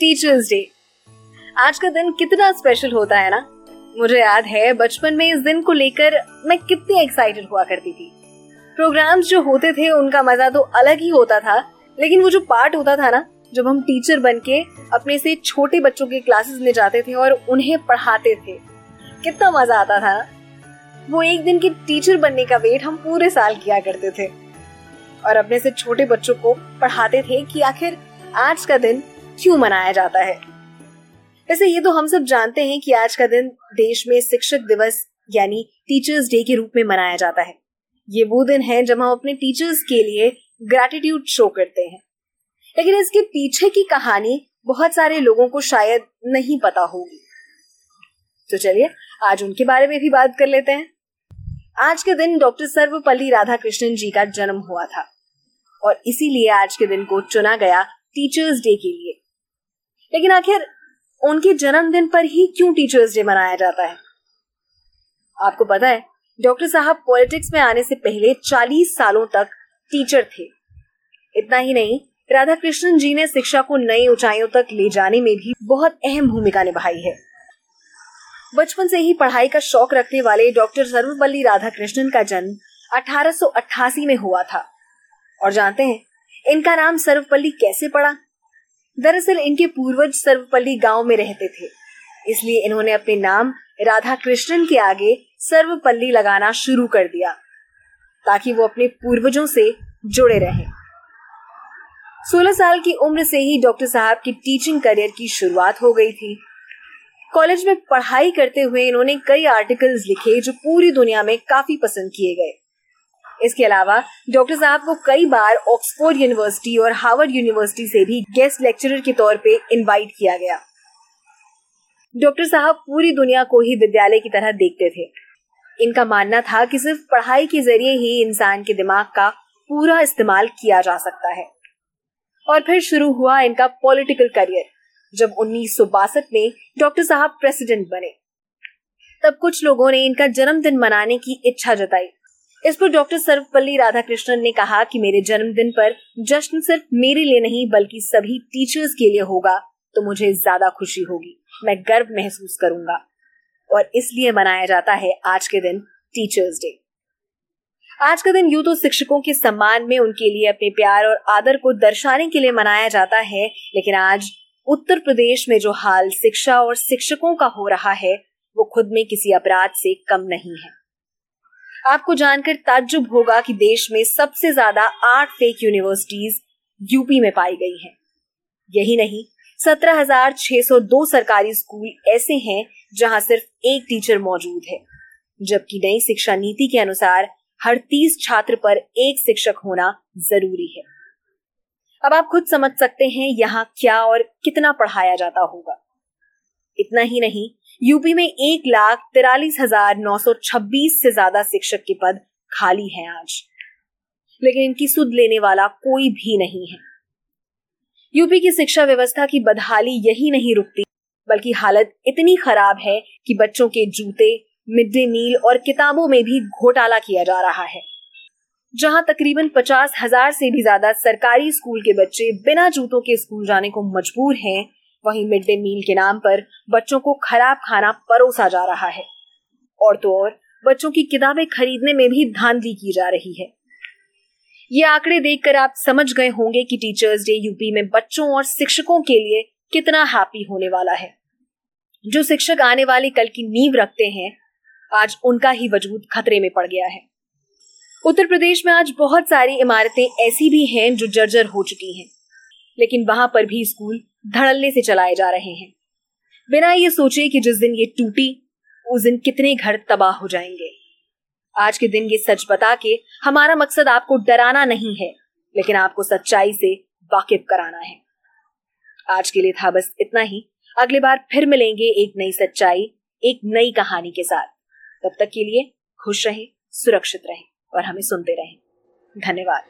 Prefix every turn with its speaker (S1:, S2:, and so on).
S1: Teachers day आज का दिन कितना स्पेशल होता है ना? मुझे याद है, बचपन में इस दिन को लेकर मैं कितनी एक्साइटेड हुआ करती थी। प्रोग्राम्स जो होते थे, उनका मज़ा तो अलग ही होता था, लेकिन वो जो पार्ट होता था ना, जब हम टीचर बन के अपने से छोटे बच्चों के क्लासेस में जाते थे और उन्हें पढ़ाते थे, कितना मज़ा आता था। वो एक दिन के टीचर बनने का वेट हम पूरे साल किया करते थे। और अपने से छोटे बच्चों को पढ़ाते थे कि आखिर आज का दिन क्यों मनाया जाता है? वैसे ये तो हम सब जानते हैं कि आज का दिन देश में शिक्षक दिवस, यानी टीचर्स डे के रूप में मनाया जाता है। ये वो दिन है जब हम अपने टीचर्स के लिए ग्रेटिट्यूड शो करते हैं। लेकिन इसके पीछे की कहानी बहुत सारे लोगों को शायद नहीं पता होगी। तो चलिए, आज उनके बारे में भी बात कर लेते हैं। आज के दिन डॉक्टर सर्वपल्ली राधाकृष्णन जी का जन्म हुआ था। और इसीलिए आज के दिन को चुना गया टीचर्स डे के लिए। लेकिन आखिर उनके जन्मदिन पर ही क्यों टीचर्स डे मनाया जाता है? आपको पता है, डॉक्टर साहब पॉलिटिक्स में आने से पहले 40 सालों तक टीचर थे। इतना ही नहीं राधा कृष्णन जी ने शिक्षा को नई ऊंचाइयों तक ले जाने में भी बहुत अहम भूमिका निभाई है। बचपन से ही पढ़ाई का शौक रखने वाले डॉक्टर सर्वपल्ली राधाकृष्णन का जन्म 1888 में हुआ था। और जानते हैं, इनका नाम सर्वपल्ली कैसे पड़ा? दरअसल इनके पूर्वज सर्वपल्ली गाँव में रहते थे। इसलिए इन्होंने अपने नाम राधा कृष्णन के आगे सर्वपल्ली लगाना शुरू कर दिया, ताकि वो अपने पूर्वजों से जुड़े रहें। 16 साल की उम्र से ही डॉक्टर साहब की टीचिंग करियर की शुरुआत हो गई थी। कॉलेज में पढ़ाई करते हुए इन्होंने कई आर्टिकल्स लिखे जो पूरी दुनिया में काफ़ी पसंद किए गए। इसके अलावा, डॉक्टर साहब को कई बार ऑक्सफोर्ड यूनिवर्सिटी और हार्वर्ड यूनिवर्सिटी से भी गेस्ट लेक्चरर के तौर पे इनवाइट किया गया। डॉक्टर साहब पूरी दुनिया को ही विद्यालय की तरह देखते थे। इनका मानना था कि सिर्फ़ पढ़ाई के ज़रिए ही इंसान के दिमाग का पूरा इस्तेमाल किया जा सकता है। और फिर शुरू हुआ इनका पॉलिटिकल करियर जब उन्नीस सौ बासठ में डॉक्टर साहब प्रेसिडेंट बने। तब कुछ लोगों ने इनका जन्मदिन मनाने की इच्छा जताई। इस पर डॉक्टर सर्वपल्ली राधाकृष्णन ने कहा कि मेरे जन्मदिन पर जश्न सिर्फ़ मेरे लिए नहीं, बल्कि सभी टीचर्स के लिए होगा तो मुझे ज़्यादा खुशी होगी। मैं गर्व महसूस करूँगा। और इसलिए मनाया जाता है आज के दिन टीचर्स डे आज का दिन यूँ तो शिक्षकों के सम्मान में उनके लिए अपने प्यार और आदर को दर्शाने के लिए मनाया जाता है, लेकिन आज उत्तर प्रदेश में जो हाल शिक्षा और शिक्षकों का हो रहा है, वो खुद में किसी अपराध से कम नहीं है। आपको जानकर ताज्जुब होगा कि देश में सबसे ज़्यादा आठ फेक यूनिवर्सिटीज यूपी में पाई गई हैं। यही नहीं 17,602 सरकारी स्कूल ऐसे हैं जहाँ सिर्फ़ एक टीचर मौजूद है जबकि नई शिक्षा नीति के अनुसार हर तीस छात्र पर एक शिक्षक होना ज़रूरी है अब आप खुद समझ सकते हैं यहाँ क्या और कितना पढ़ाया जाता होगा इतना ही नहीं यूपी में एक लाख तिरालीस हज़ार नौ सौ छब्बीस से ज़्यादा शिक्षक के पद खाली हैं आज। लेकिन इनकी सुध लेने वाला कोई भी नहीं है। यूपी की शिक्षा व्यवस्था की बदहाली यही नहीं रुकती, बल्कि हालत इतनी खराब है कि बच्चों के जूते मिड डे मील और किताबों में भी घोटाला किया जा रहा है। जहाँ तकरीबन पचास हज़ार से भी ज़्यादा सरकारी स्कूल के बच्चे बिना जूतों के स्कूल जाने को मजबूर हैं वहीं मिड डे मील के नाम पर बच्चों को खराब खाना परोसा जा रहा है। और तो और, बच्चों की किताबें खरीदने में भी धांधली की जा रही है। ये आंकड़े देखकर आप समझ गए होंगे कि टीचर्स डे यूपी में बच्चों और शिक्षकों के लिए कितना हैप्पी होने वाला है। जो शिक्षक आने वाली कल की नींव रखते हैं, आज उनका ही वजूद खतरे में पड़ गया है। उत्तर प्रदेश में आज बहुत सारी इमारतें ऐसी भी हैं जो जर्जर हो चुकी हैं। लेकिन वहाँ पर भी स्कूल धड़ल्ले से चलाए जा रहे हैं। बिना ये सोचे कि जिस दिन ये टूटी, उस दिन कितने घर तबाह हो जाएँगे। आज के दिन ये सच बता के हमारा मकसद आपको डराना नहीं है, लेकिन आपको सच्चाई से वाकिफ कराना है। आज के लिए था बस इतना ही। अगली बार फिर मिलेंगे एक नई सच्चाई, एक नई कहानी के साथ। तब तक के लिए खुश रहें, सुरक्षित रहें और हमें सुनते रहें। धन्यवाद।